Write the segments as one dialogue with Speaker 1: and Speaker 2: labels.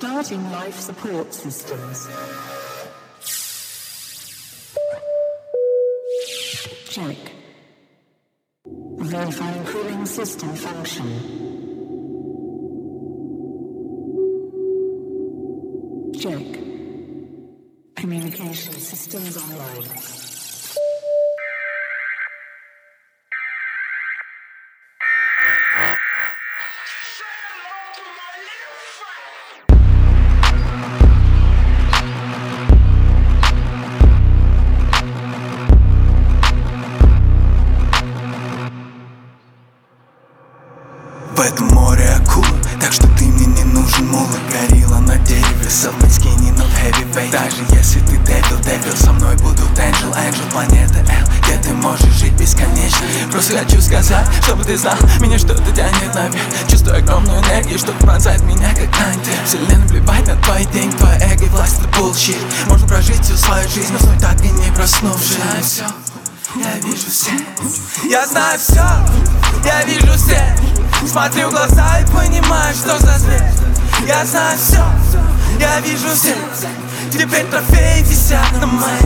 Speaker 1: Starting life support systems. Check. Verifying cooling system function. Check. Communication systems online.
Speaker 2: Все Теперь трофеи висят на моей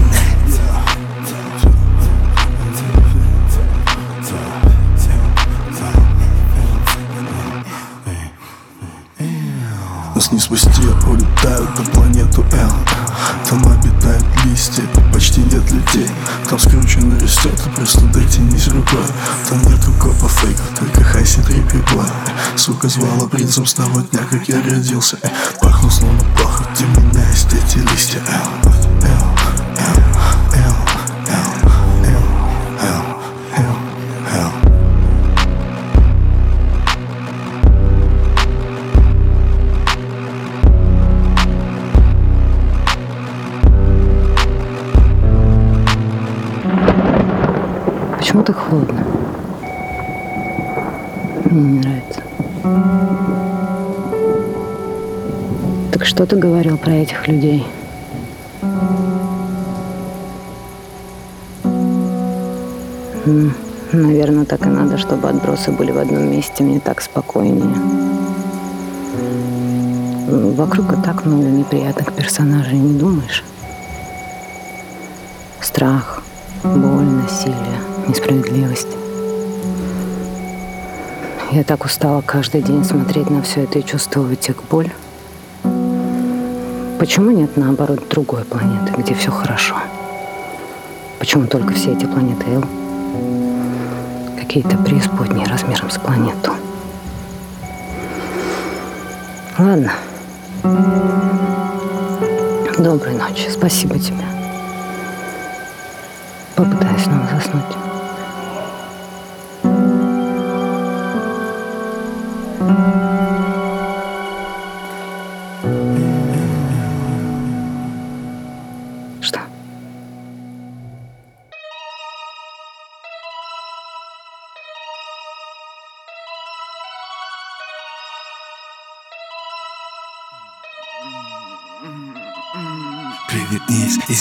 Speaker 3: Нас не спасти, улетают на планету Л Там обитают листья, почти нет людей. Там скрученно растет, и просто дотянись рукой Там нету копа фейков, только хайси три пипла Сука звала принцем с того дня, как я родился. Э, Пахну словно
Speaker 4: Почему так холодно? Мне не нравится. Что ты говорил про этих людей? Наверное, так и надо, чтобы отбросы были в одном месте, мне так спокойнее. Вокруг и так много неприятных персонажей, не думаешь? Страх, боль, насилие, несправедливость. Я так устала каждый день смотреть на все это и чувствовать их боль. Почему нет, наоборот, другой планеты, где все хорошо? Почему только все эти планеты Эл? Какие-то преисподние размером с планету. Ладно. Доброй ночи. Спасибо тебе. Попытаюсь снова заснуть.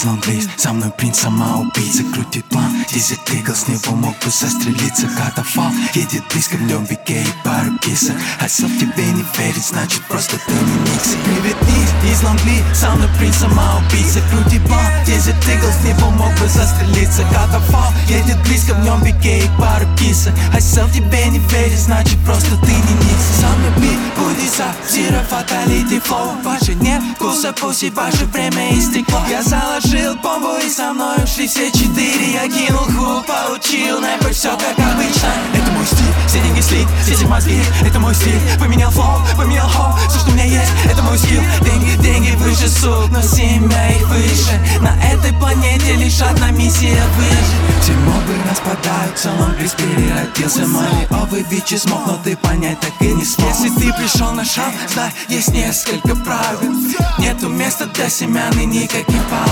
Speaker 2: présente Со мной принц, сама убийца Крутит план, дизель тыгл С него мог бы застрелиться. Катафал едет близко В нем бикей и пару кисок. А в тебе не верит Значит просто ты не микси Привет, низ, из лонгли Со мной принц, сама убийца. Крутит план, дизель тыгл С него мог бы застрелиться. Катафал едет близко В нем бикей и пару кисок. А в тебе не верит Значит просто ты не микси Со мной бит, Будиса, Зира, фаталити, флоу Больше нет вкуса пусть ваше время истекло. Я заложил бомбу и со мной ушли все четыре. Я кинул хук, получил нэпы, все как обычно. Это мой стиль, все деньги слить, все эти мозги Это мой стиль, поменял флоу, поменял хоу Все, что у меня есть, это мой скилл. Деньги, деньги выше сук, но семья их выше. На этой планете лишь одна миссия выжить. Все мобы распадаются, лонгрис переродился Мали овы вичи смог, но ты понять так и не смог. Если ты пришел на шаг, знай, есть несколько правил. Нету места для семян и никаких лонгрис,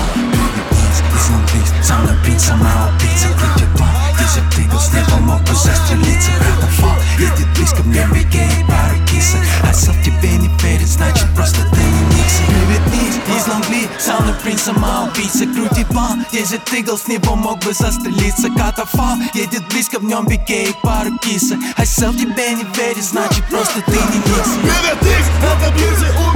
Speaker 2: со мной принц, сама убийца Крутит план, дизель тыгл, с неба мог бы застрелиться Катафал едет близко, мне беге и пара кисок А в тебе не верит, значит просто ты не микси Привет, низ, из лонгли, мной принц, сама убийца Крутит план, дизель тыгл, с него мог бы застрелиться Катафал едет близко, в нем беге и пару кисок А в тебе не верит, значит просто ты не микси
Speaker 5: Привет, Икс, это Бирзи,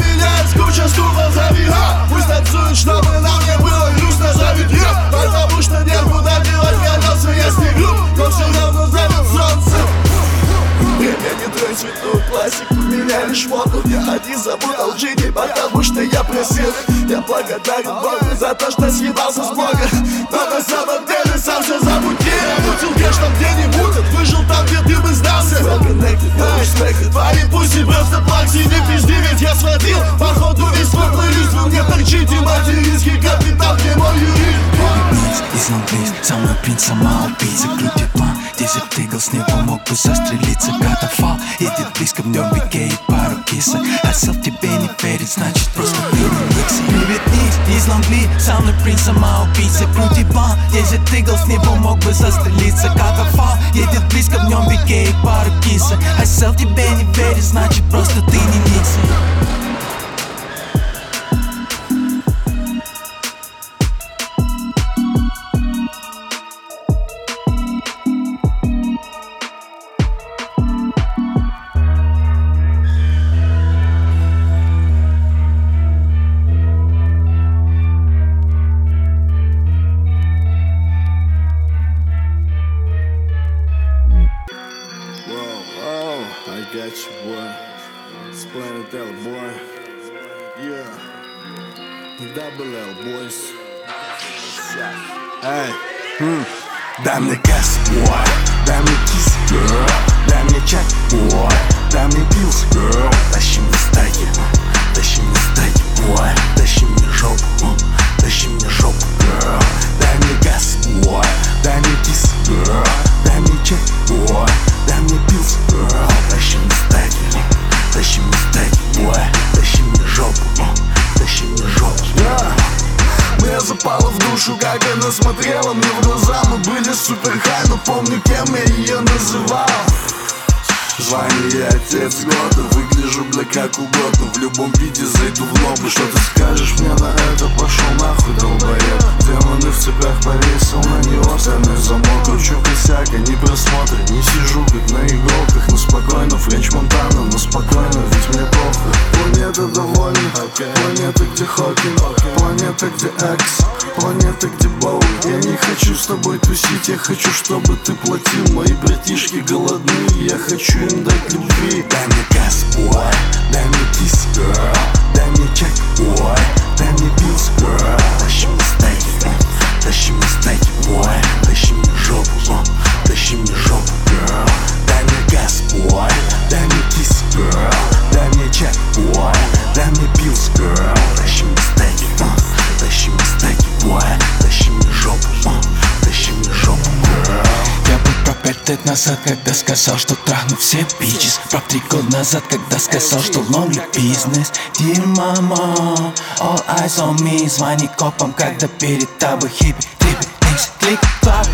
Speaker 5: куча стула завиха Пусть
Speaker 3: танцуют, чтобы нам не было грустно за завидью Потому что некуда девать, когда свет снегу Но все равно завидую Время не твой цветную классику Меня лишь моду Я один запутал жизни Потому что я просил Я благодарен Богу За то, что съебался с Бога. Но на самом деле сам все замутил Я мутил там, где не мутят Выжил там, где ты бы сдался. Твои пусть и просто плакси Не пизди, ведь я сводил Походу весь свой плейлист. Вы мне торчите материнский капитал Где мой юрист.
Speaker 2: Со мной принц самоубийца Крутит план, Тези птигълсни помогу за стрелица Брата фал, иди близко в нем бике и пару киса Аз съм ти бени перец, значи просто били микси Клеветни, излам ли, сам на принца мал би се протиба Тези птигълсни мог за стрелица Брата фал, иди близко в нем бике и пару киса Аз съм ти бени перец, значи просто ти не микси.
Speaker 3: Не хочу с тобой тусить Я хочу, чтобы ты платил Мои братишки голодны Я хочу им дать любви. Дай мне газ, boy Дай мне кис, girl. Дай мне чек, boy Дай мне пилс, girl. Тащи мне стейки, тащи мне стейки, boy Тащи мне жопу, тащи мне жопу, girl. Дай мне газ, boy Дай мне кис, girl. Дай мне чек, boy Дай мне пилс, girl. Тащи мне стейки, uh, тащи мне стейки, boy Тащи мне жопу, uh, тащи мне жопу, girl.
Speaker 2: Я был про пять лет назад, когда сказал, что трахну все бичес Про три года назад, когда сказал, что ломли бизнес. Dear mama, all eyes on me. Звони копам, когда перед тобой хиппи Триппи, никс, клик, клап,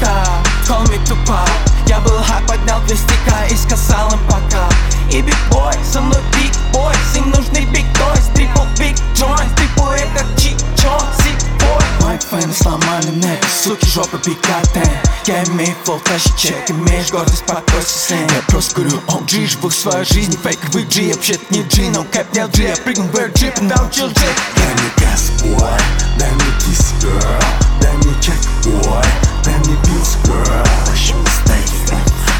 Speaker 2: car Call me Tupac. Я был хай, поднял две стика и сказал им пока. И биг бой, со мной биг бой Им нужны биг тойс, трипл биг joints бой Мои фэны сломали мне, суки жопы пикатен Я имею флоу, тащи чек, имеешь гордость, покойся сын Я просто говорю, OG, живу свою жизнь, фейковый G Вообще-то не G, но кэп не LG Я прыгну в джип и научил джип
Speaker 3: Дай мне газ, boy. Дай мне кис, girl. Дай мне чек, boy. Дай мне пилс, girl. Тащи мне стейки,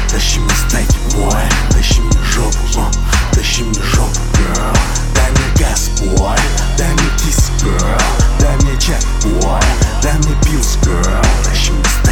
Speaker 3: тащи мне стейки, boy. Тащи мне жопу, uh, тащи мне жопу, girl. Дай мне газ, boy. Дай мне кис, girl Дай мне чек, boy Дай мне пилс, girl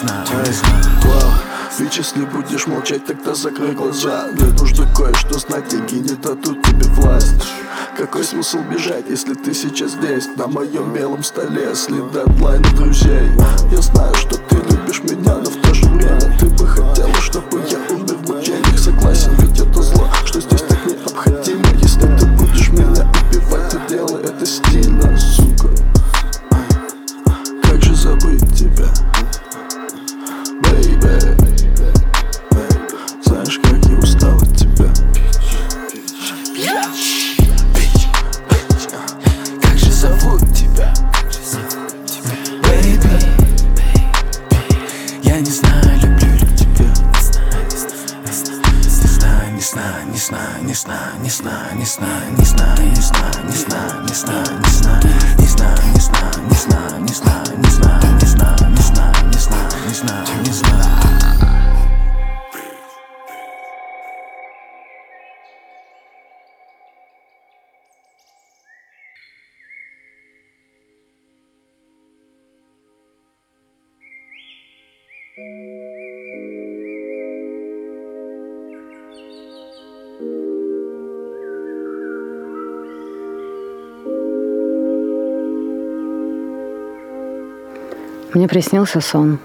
Speaker 2: знаю.
Speaker 3: Вау. Ведь если будешь молчать, тогда закрой глаза. Мне нужно кое-что знать, деньги не дадут тебе власть. Какой смысл бежать, если ты сейчас здесь На моем белом столе след дедлайна друзей? Я знаю, что ты любишь меня, но в то же время Ты бы хотела, чтобы я умер в мучениях Согласен, ведь это зло, что здесь так необходимо. Если ты будешь меня убивать, то делай это стильно,
Speaker 4: Мне приснился сон.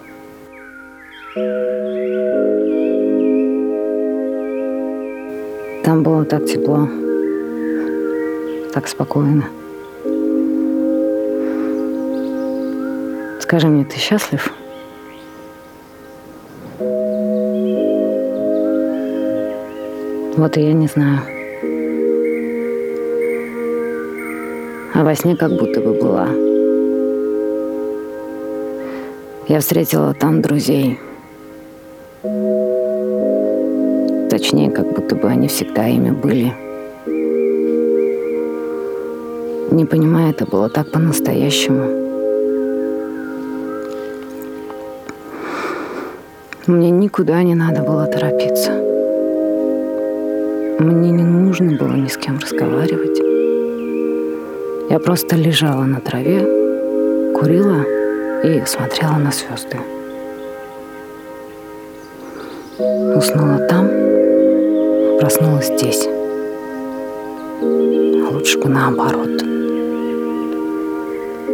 Speaker 4: Там было так тепло, так спокойно. Скажи мне, ты счастлив? Вот и я не знаю. А во сне как будто бы была. Я встретила там друзей. Точнее, как будто бы они всегда ими были. Не понимая, это было так по-настоящему. Мне никуда не надо было торопиться. Мне не нужно было ни с кем разговаривать. Я просто лежала на траве, курила и смотрела на звезды. Уснула там, проснулась здесь. А лучше бы наоборот.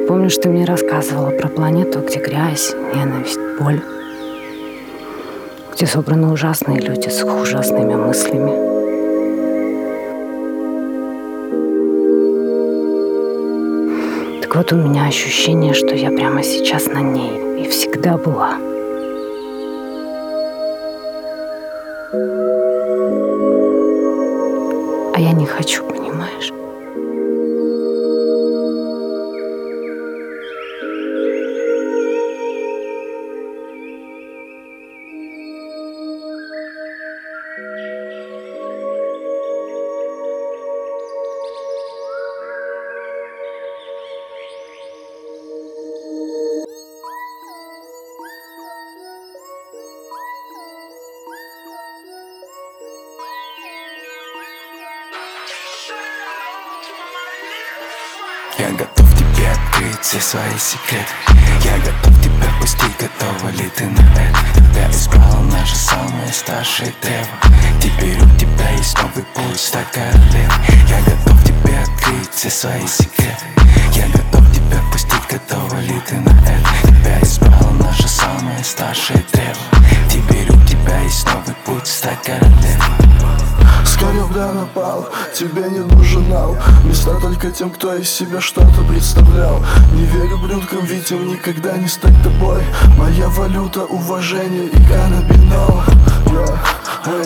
Speaker 4: Помнишь, ты мне рассказывала про планету, где грязь, ненависть, боль, где собраны ужасные люди с ужасными мыслями. Вот у меня ощущение, что я прямо сейчас на ней и всегда была. А я не хочу, понимаешь?
Speaker 2: Секреты Я готов тебя пустить, готова ли ты на это? Тебя избрала наша самая старшая дева Теперь у тебя есть новый путь стать королевой. Я готов тебе открыть все свои секреты. Я готов тебя пустить, готова ли ты на это? Тебя избрала наша самая старшая дева. Теперь у тебя есть новый путь стать королевой
Speaker 3: С корабля напал, тебе не нужен ал Места только тем, кто из себя что-то представлял. Не верю блюдкам, Витям, никогда не стать тобой. Моя валюта, уважение и каннабинол yeah. Эй,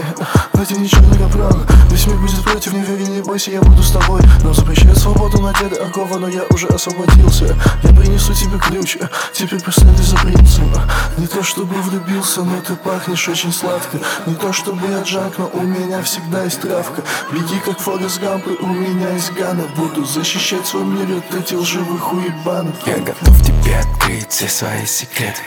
Speaker 3: но ничего не капрал Весь мир будет против, не верь, не бойся, я буду с тобой. Нам запрещают свободу на деда Акова, но я уже освободился. Я принесу тебе ключ, теперь последуй за принцем Не то чтобы влюбился, но ты пахнешь очень сладко. Не то чтобы я Джак, но у меня всегда есть травка. Беги как Форест Гамп, и у меня есть Гана. Буду защищать свой мир от этих лживых уебанов.
Speaker 2: Я готов тебе открыть все свои секреты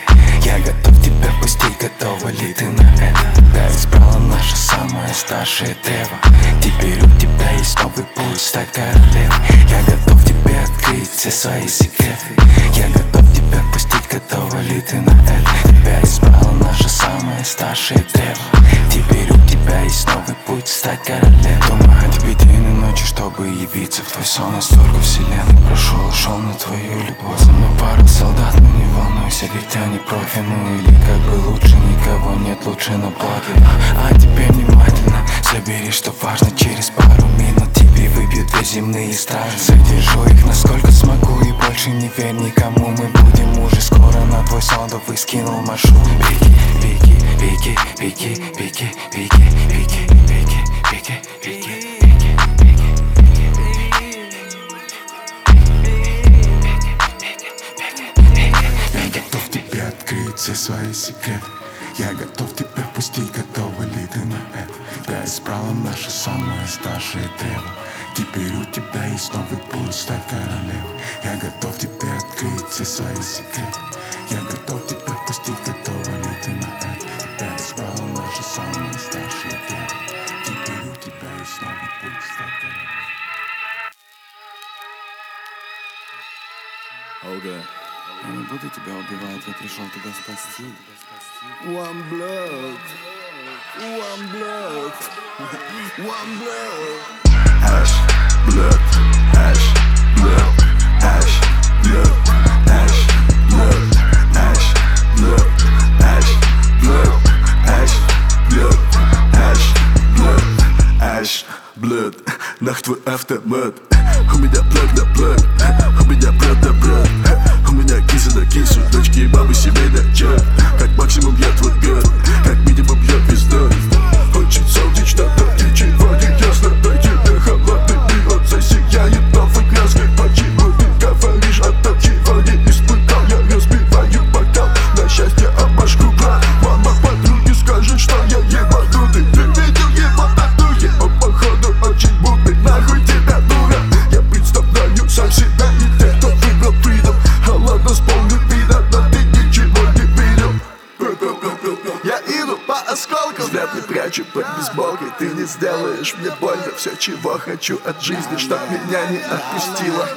Speaker 2: Я готов тебя пустить, готова ли ты на это? Тебя избрала наша самая старшая дева Теперь у тебя есть новый путь стать королевой. Я готов тебе открыть все свои секреты. Я готов тебя пустить, готова ли ты на это? Тебя избрала наша самая старшая дева Теперь у тебя есть новый путь стать королевой. Думаю тебе ночи, чтобы явиться в твой сон? Я столько вселенной прошел, шел на твою любовь. За мной пара солдат, но не волнуйся, ведь они профи. Ну или как бы лучше, никого нет лучше на благе А теперь внимательно забери, что важно. Через пару минут тебе выбьют две земные стражи. Задержу их насколько смогу и больше не верь никому. Мы будем уже скоро на твой содовый скинул маршрут. Вики, Вики, Вики, Вики, Вики, Вики, Вики, все свои секреты. Я готов тебя пустить, готова ли ты на это? Тебя избрала наша самая старшая древо. Теперь у тебя есть новый путь стать королевой. Я готов тебе открыть все свои секреты. Я готов тебя пустить, готова ли ты на это? Тебя избрала наша самая старшая древо. Теперь у тебя есть новый путь стать королевой Я не буду тебя убивать, я пришел тебя спасти.
Speaker 3: One blood, one blood, one blood Ash, blood, ash, blood, ash, blood, ash, blood, ash, blood, ash, blood, ash, blood, ash, blood, ash, blood Нах твой автомат У меня плод на плод У меня брат на брат У меня киса на кису Дочки и бабы семейный чат Как максимум я твой гад Как Все, чего хочу от жизни Чтоб меня не отпустила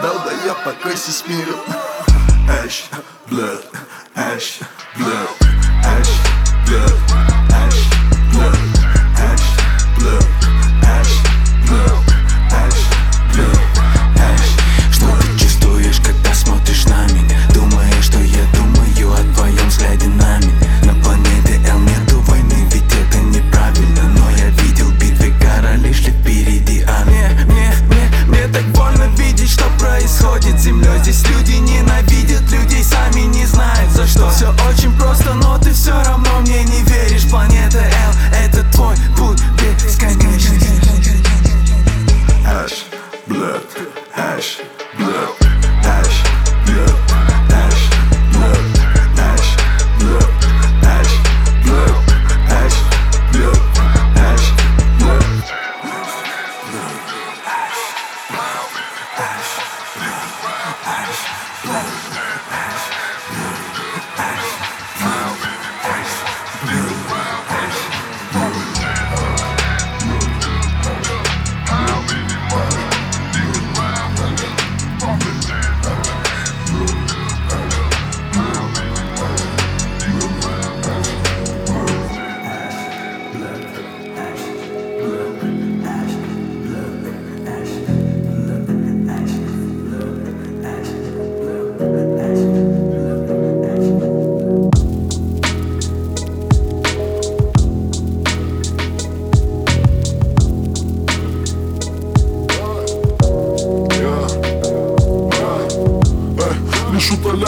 Speaker 3: Долбоёб, покойся с миром Ash, blood, ash,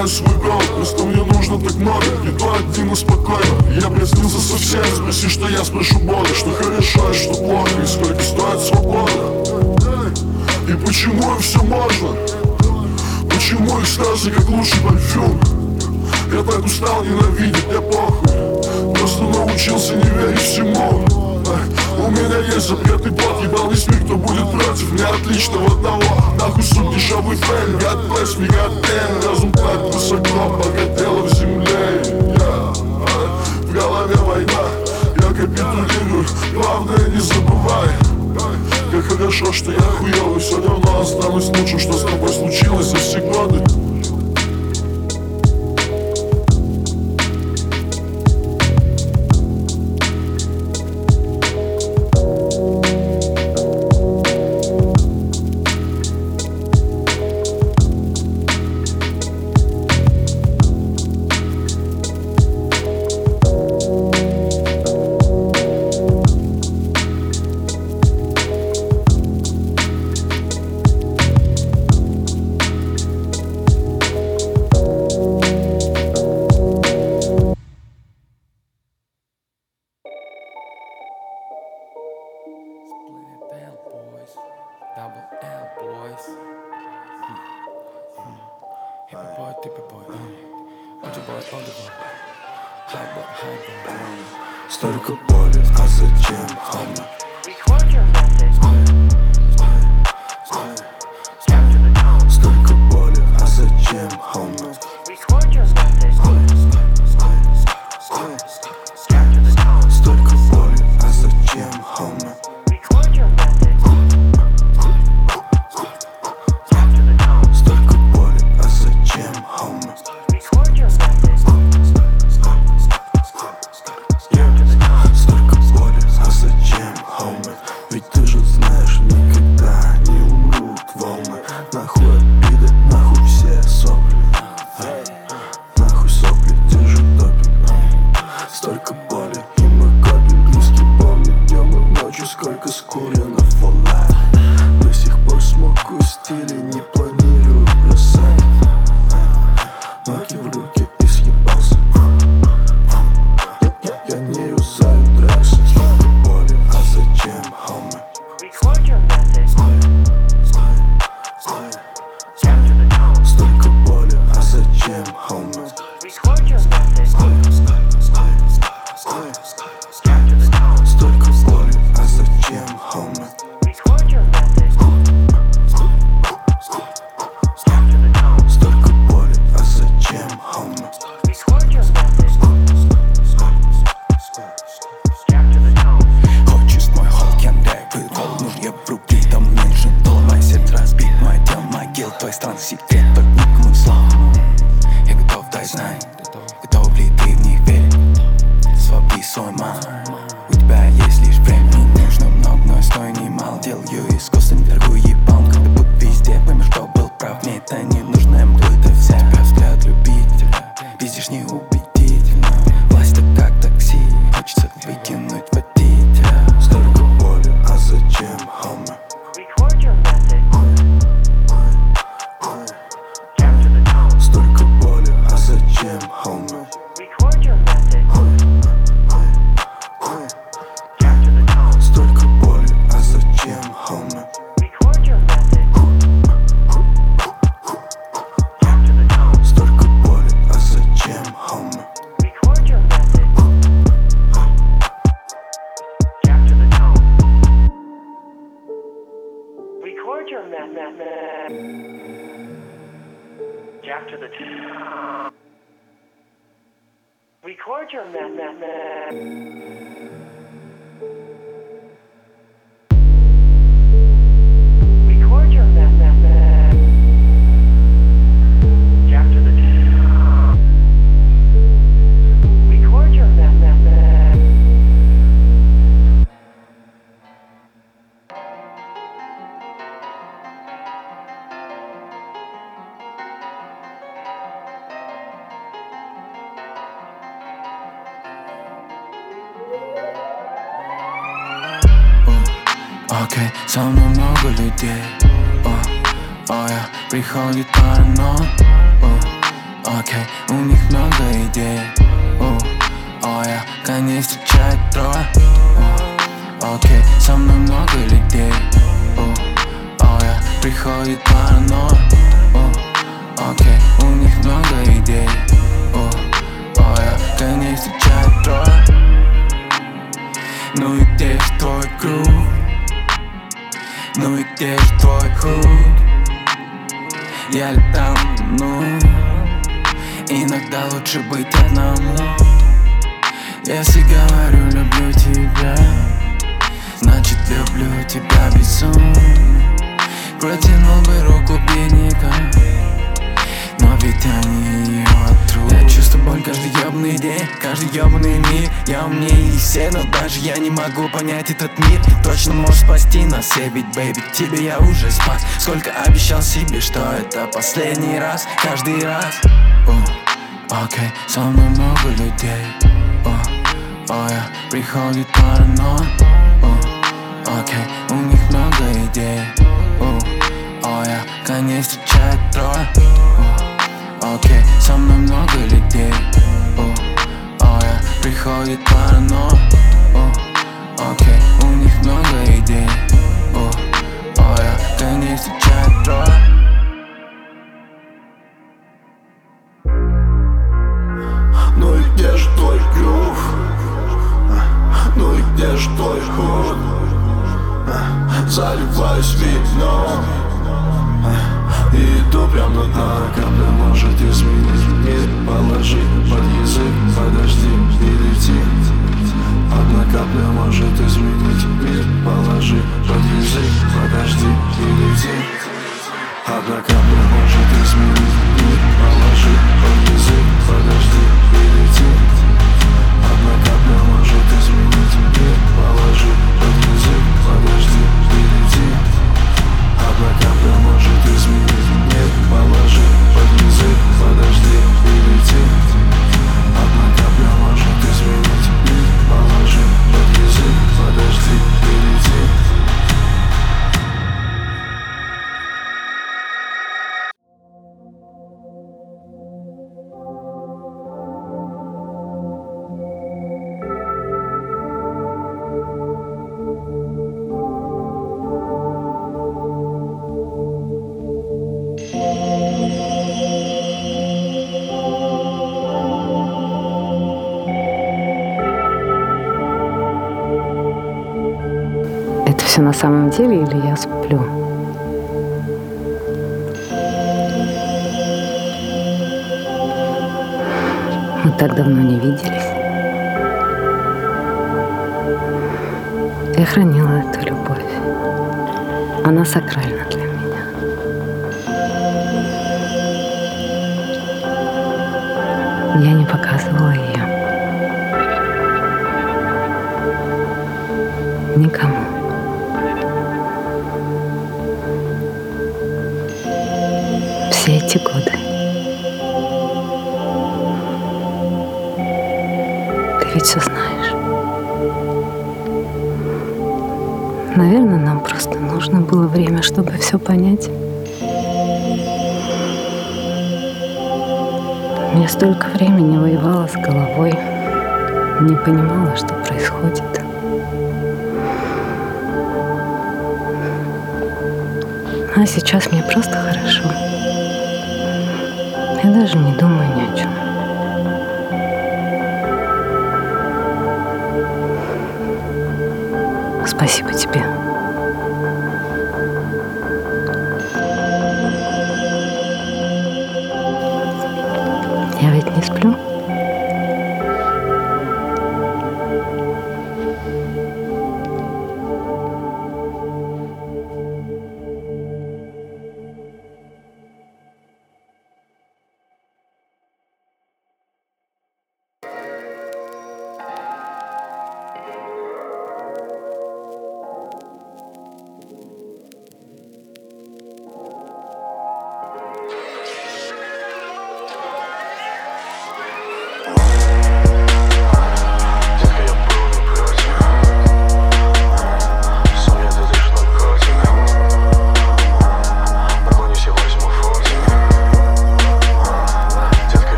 Speaker 3: знаю свой год Просто мне нужно так много то один и Я приснился совсем Спроси, что я спрошу Бога Что хорошо что плохо И сколько стоит свобода. И почему им все можно? Почему их слезы как лучший парфюм? Я так устал ненавидеть, мне похуй. Просто научился не верить всему у меня есть запретный плод Ебал весь мир, кто будет против Мне отлично в одного Нахуй суд дешевый фэн God bless me, God damn Разум так высоко Богатела в земле. Yeah. В голове война. Я капитулирую Главное не забывай. Как хорошо, что я хуёвый Все равно останусь лучше Что с тобой случилось за все годы Столько боли, а зачем, хама? Столько боли, а зачем, хама?
Speaker 2: Бэйби, тебе я уже спас. Сколько обещал себе, что это последний раз Каждый раз. О, Окей, со мной много людей. О, о, я приходит паранойя. О, Окей, у них много идей. О, о, я коней встречает трое. О, Окей, со мной много людей. О, о, я приходит паранойя. О, Окей, у них много идей
Speaker 3: Ну и где же твой грув? Ну и где же твой худ? Заливаюсь вином И иду прям на дно Капля может изменить мир Положи под язык, подожди и лети Одна капля может изменить мир. Положи под язык, подожди и лети. Одна капля может изменить мир. Положи под язык, подожди и лети. Одна капля может изменить мир. Положи под язык, подожди и лети. Одна капля может изменить мир. Положи под язык, подожди и лети подожди и
Speaker 4: на самом деле или я сплю? Мы так давно не виделись. Я хранила эту любовь. Она сакральна для меня. Я не показывала ее. Никому. Наверное, нам просто нужно было время, чтобы все понять. Я столько времени воевала с головой, не понимала, что происходит. А сейчас мне просто хорошо. Я даже не думаю ни о чем. Спасибо тебе.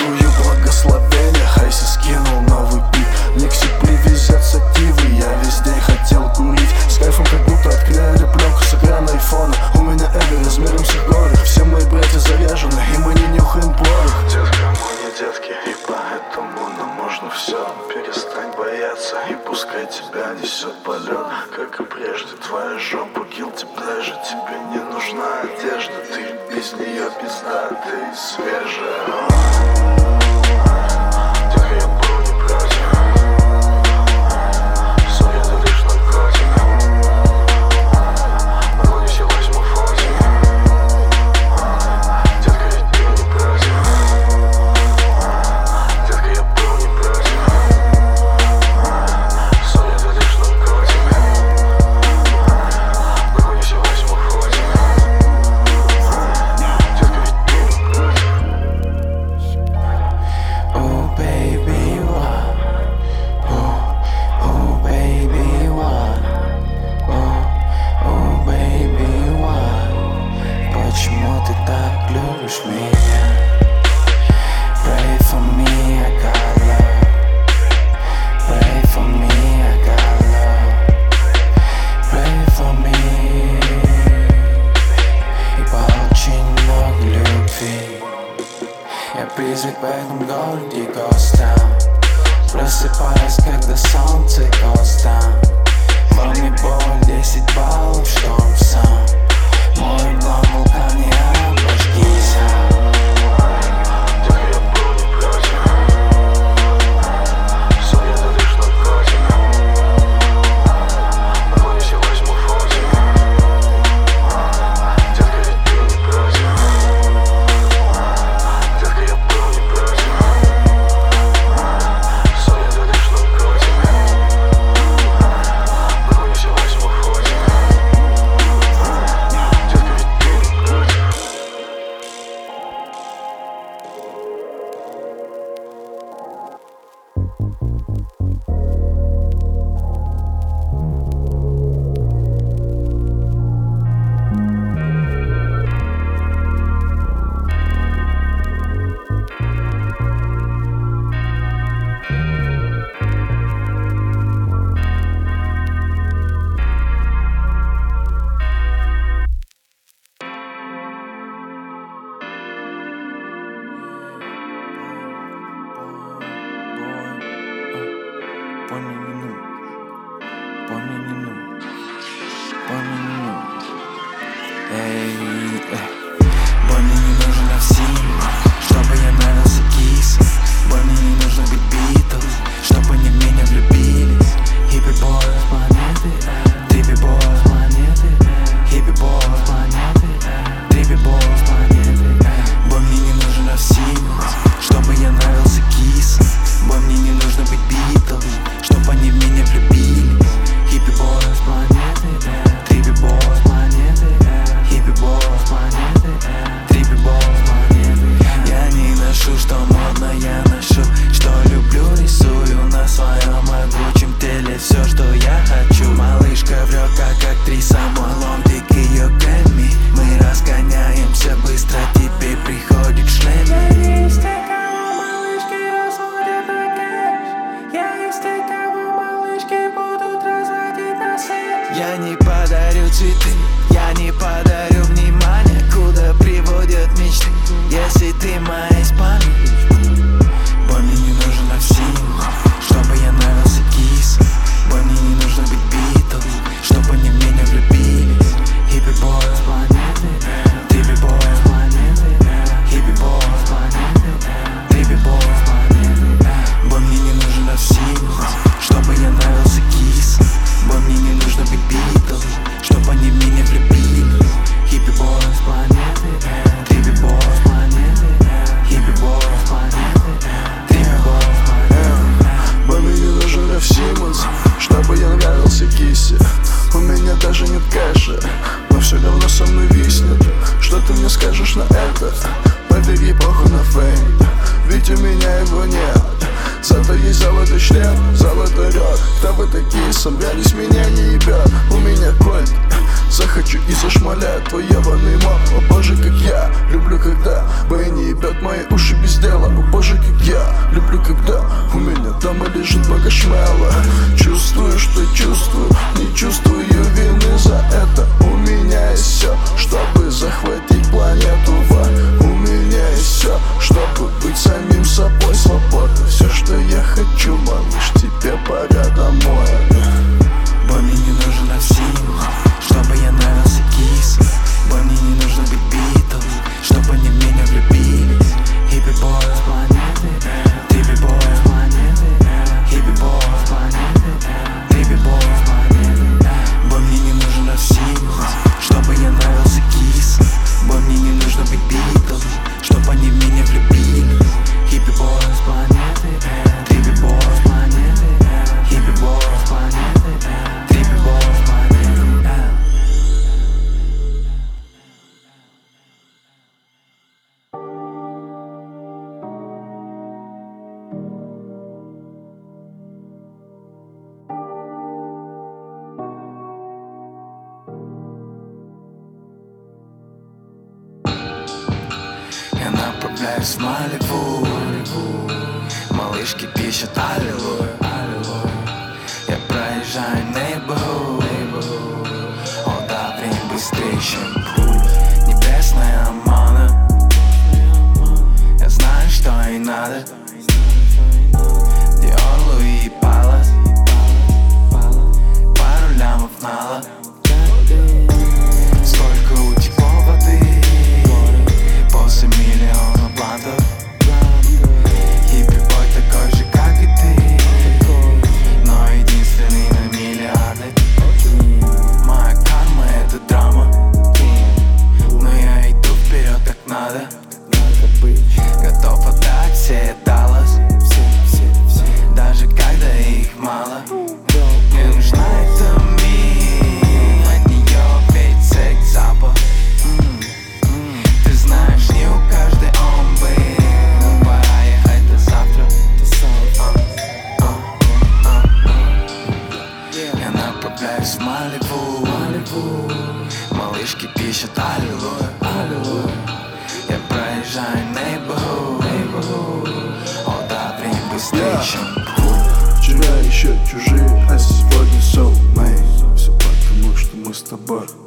Speaker 3: чувствую благословение. Хайси скинул новый бит. Микси привезет кивы, Я везде хотел курить. С кайфом как будто открыли пленку с экрана айфона. У меня эго размером с горы. Все мои братья заряжены и мы не нюхаем порох. Детка, мы не детки и поэтому нам можно все Перестань бояться и пускай тебя несет полет Как и прежде, твоя жопа guilty pleasure. Тебе не нужна одежда, ты без нее пизда, ты свежая.
Speaker 2: goes down. Просыпаюсь, когда солнце goes down. Волейбол 10 баллов, он сам. Мой план вулкан, я обожаю направляюсь в Малибу Малышки пишут аллилуйя
Speaker 3: мы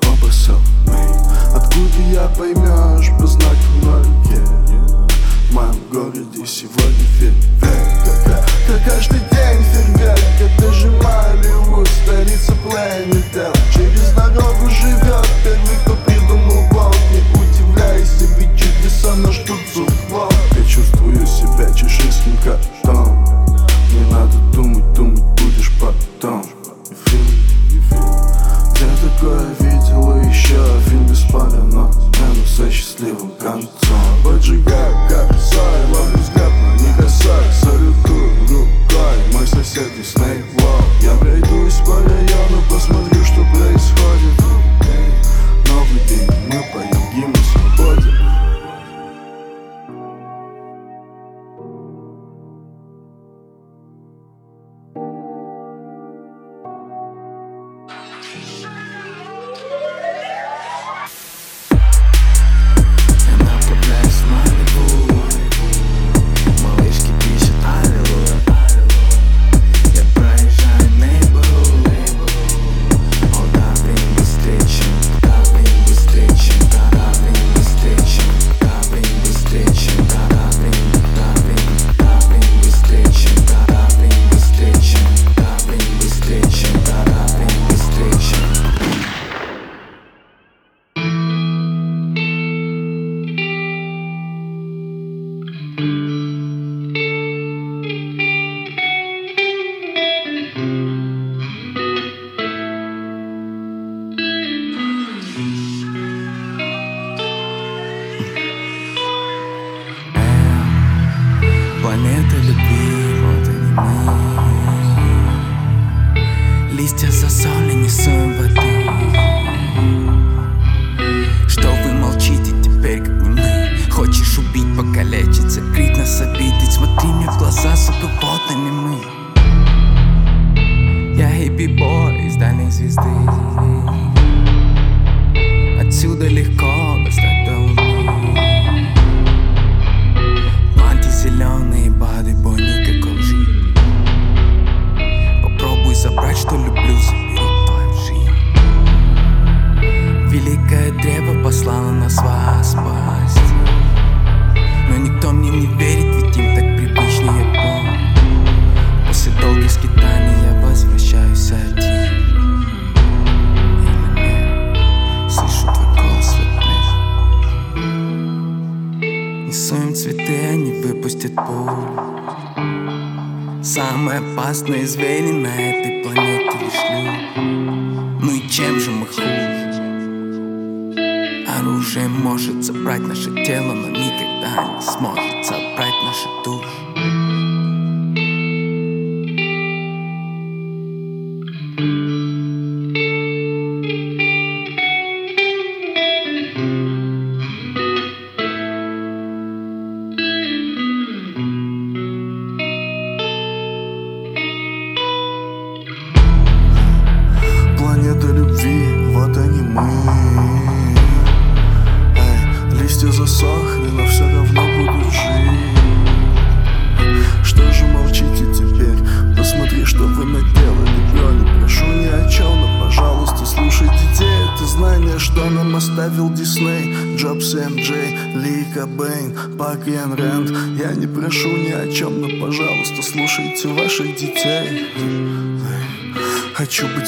Speaker 3: мы
Speaker 2: хуже? Оружие может забрать наше тело, но никогда не сможет забрать наши души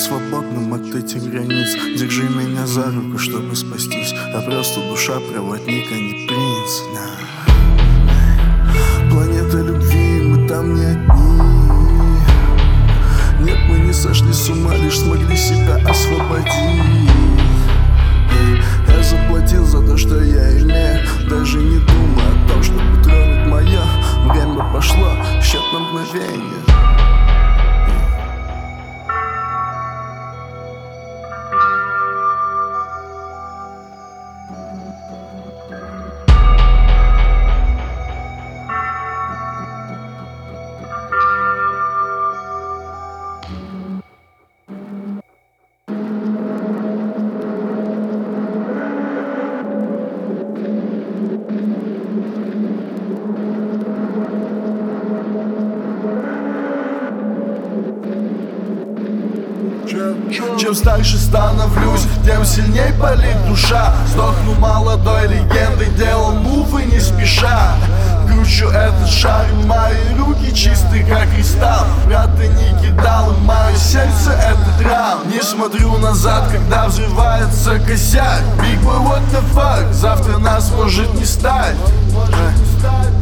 Speaker 3: свободным от этих границ. Держи меня за руку, чтобы спастись. А просто душа проводник, а не принц. Да. Планета любви, мы там не одни. Нет, мы не сошли с ума, лишь смогли себя освободить. Я заплатил за то, что я имею. Даже не думая о том, чтобы тронуть мое Время пошло, счет на мгновение Чем старше становлюсь, тем сильней болит душа. Сдохну молодой легендой, делал мувы не спеша. Кручу этот шар, мои руки чисты, как кристалл. Брат, ты не кидал, и мое сердце это драм. Не смотрю назад, когда взрывается косяк Big boy, what the fuck, завтра нас может не стать.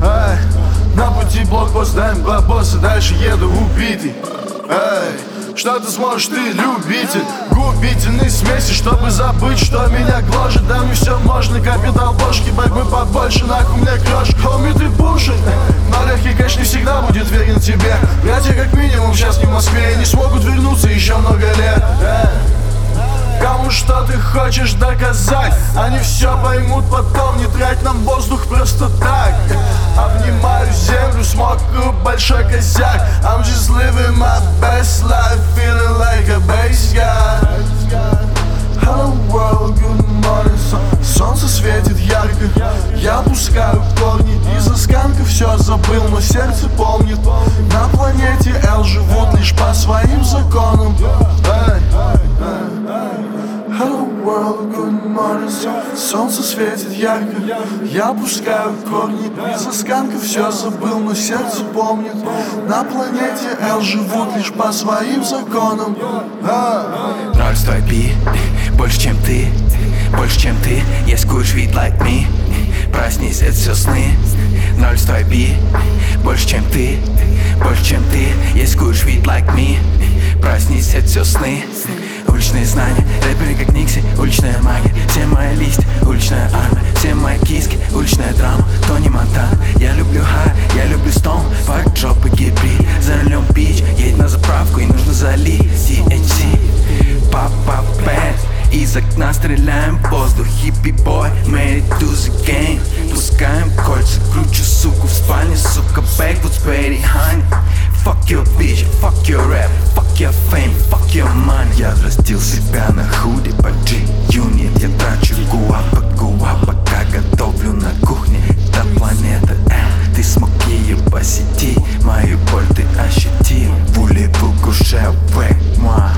Speaker 3: Эй, на пути блокпост, даем бабосы, дальше еду убитый. Эй, что ты сможешь, ты любитель Губительной смеси, чтобы забыть, что меня гложет. Да мне все можно, капитал бошки, борьбы побольше. Нахуй мне крош, хоми ты пушит Но легкий кэш не всегда будет верен тебе. Братья как минимум сейчас не в Москве И не смогут вернуться еще много лет. Кому что ты хочешь доказать. Они все поймут потом Не трать нам воздух просто так. Обнимаю землю, смокаю большой косяк. I'm just living my best life Feeling like a bass guy. Hello world, good morning. Сол- Солнце светит ярко. Я пускаю корни Из-за сканка все забыл Но сердце помнит. На планете L живут лишь по своим законам светит ярко Я пускаю корни. Из-за сканка все забыл Но сердце помнит. На планете L живут лишь по своим законам.
Speaker 2: Ноль стой пи, больше чем ты, больше чем ты. Есть куш вид like me, проснись, это все сны. Ноль стой пи, больше чем ты, больше чем ты. Есть куш вид like me, проснись, это все сны Уличные знания, рэперы как Никси, уличная магия. Все мои листья, уличная армия. Все мои киски, уличная драма. Тони Монтан, я люблю хай, я люблю стон Фак, джоп и гибрид, за рулем бич Едет на заправку и нужно залить. THC Папа бэт из окна стреляем в воздух. Хиппи-бой, it to the game. Пускаем кольца, кручу суку в спальне. Сука, бэквуд, спэри, honey Fuck your bitch, fuck your rap, fuck your fame, fuck your money. Я взрастил себя на худи по G-Unit. Я трачу гуапа, гуапа, пока готовлю на кухне. До планета М, ты смог ее посетить Мою боль ты ощутил, пули в душе, век, муа.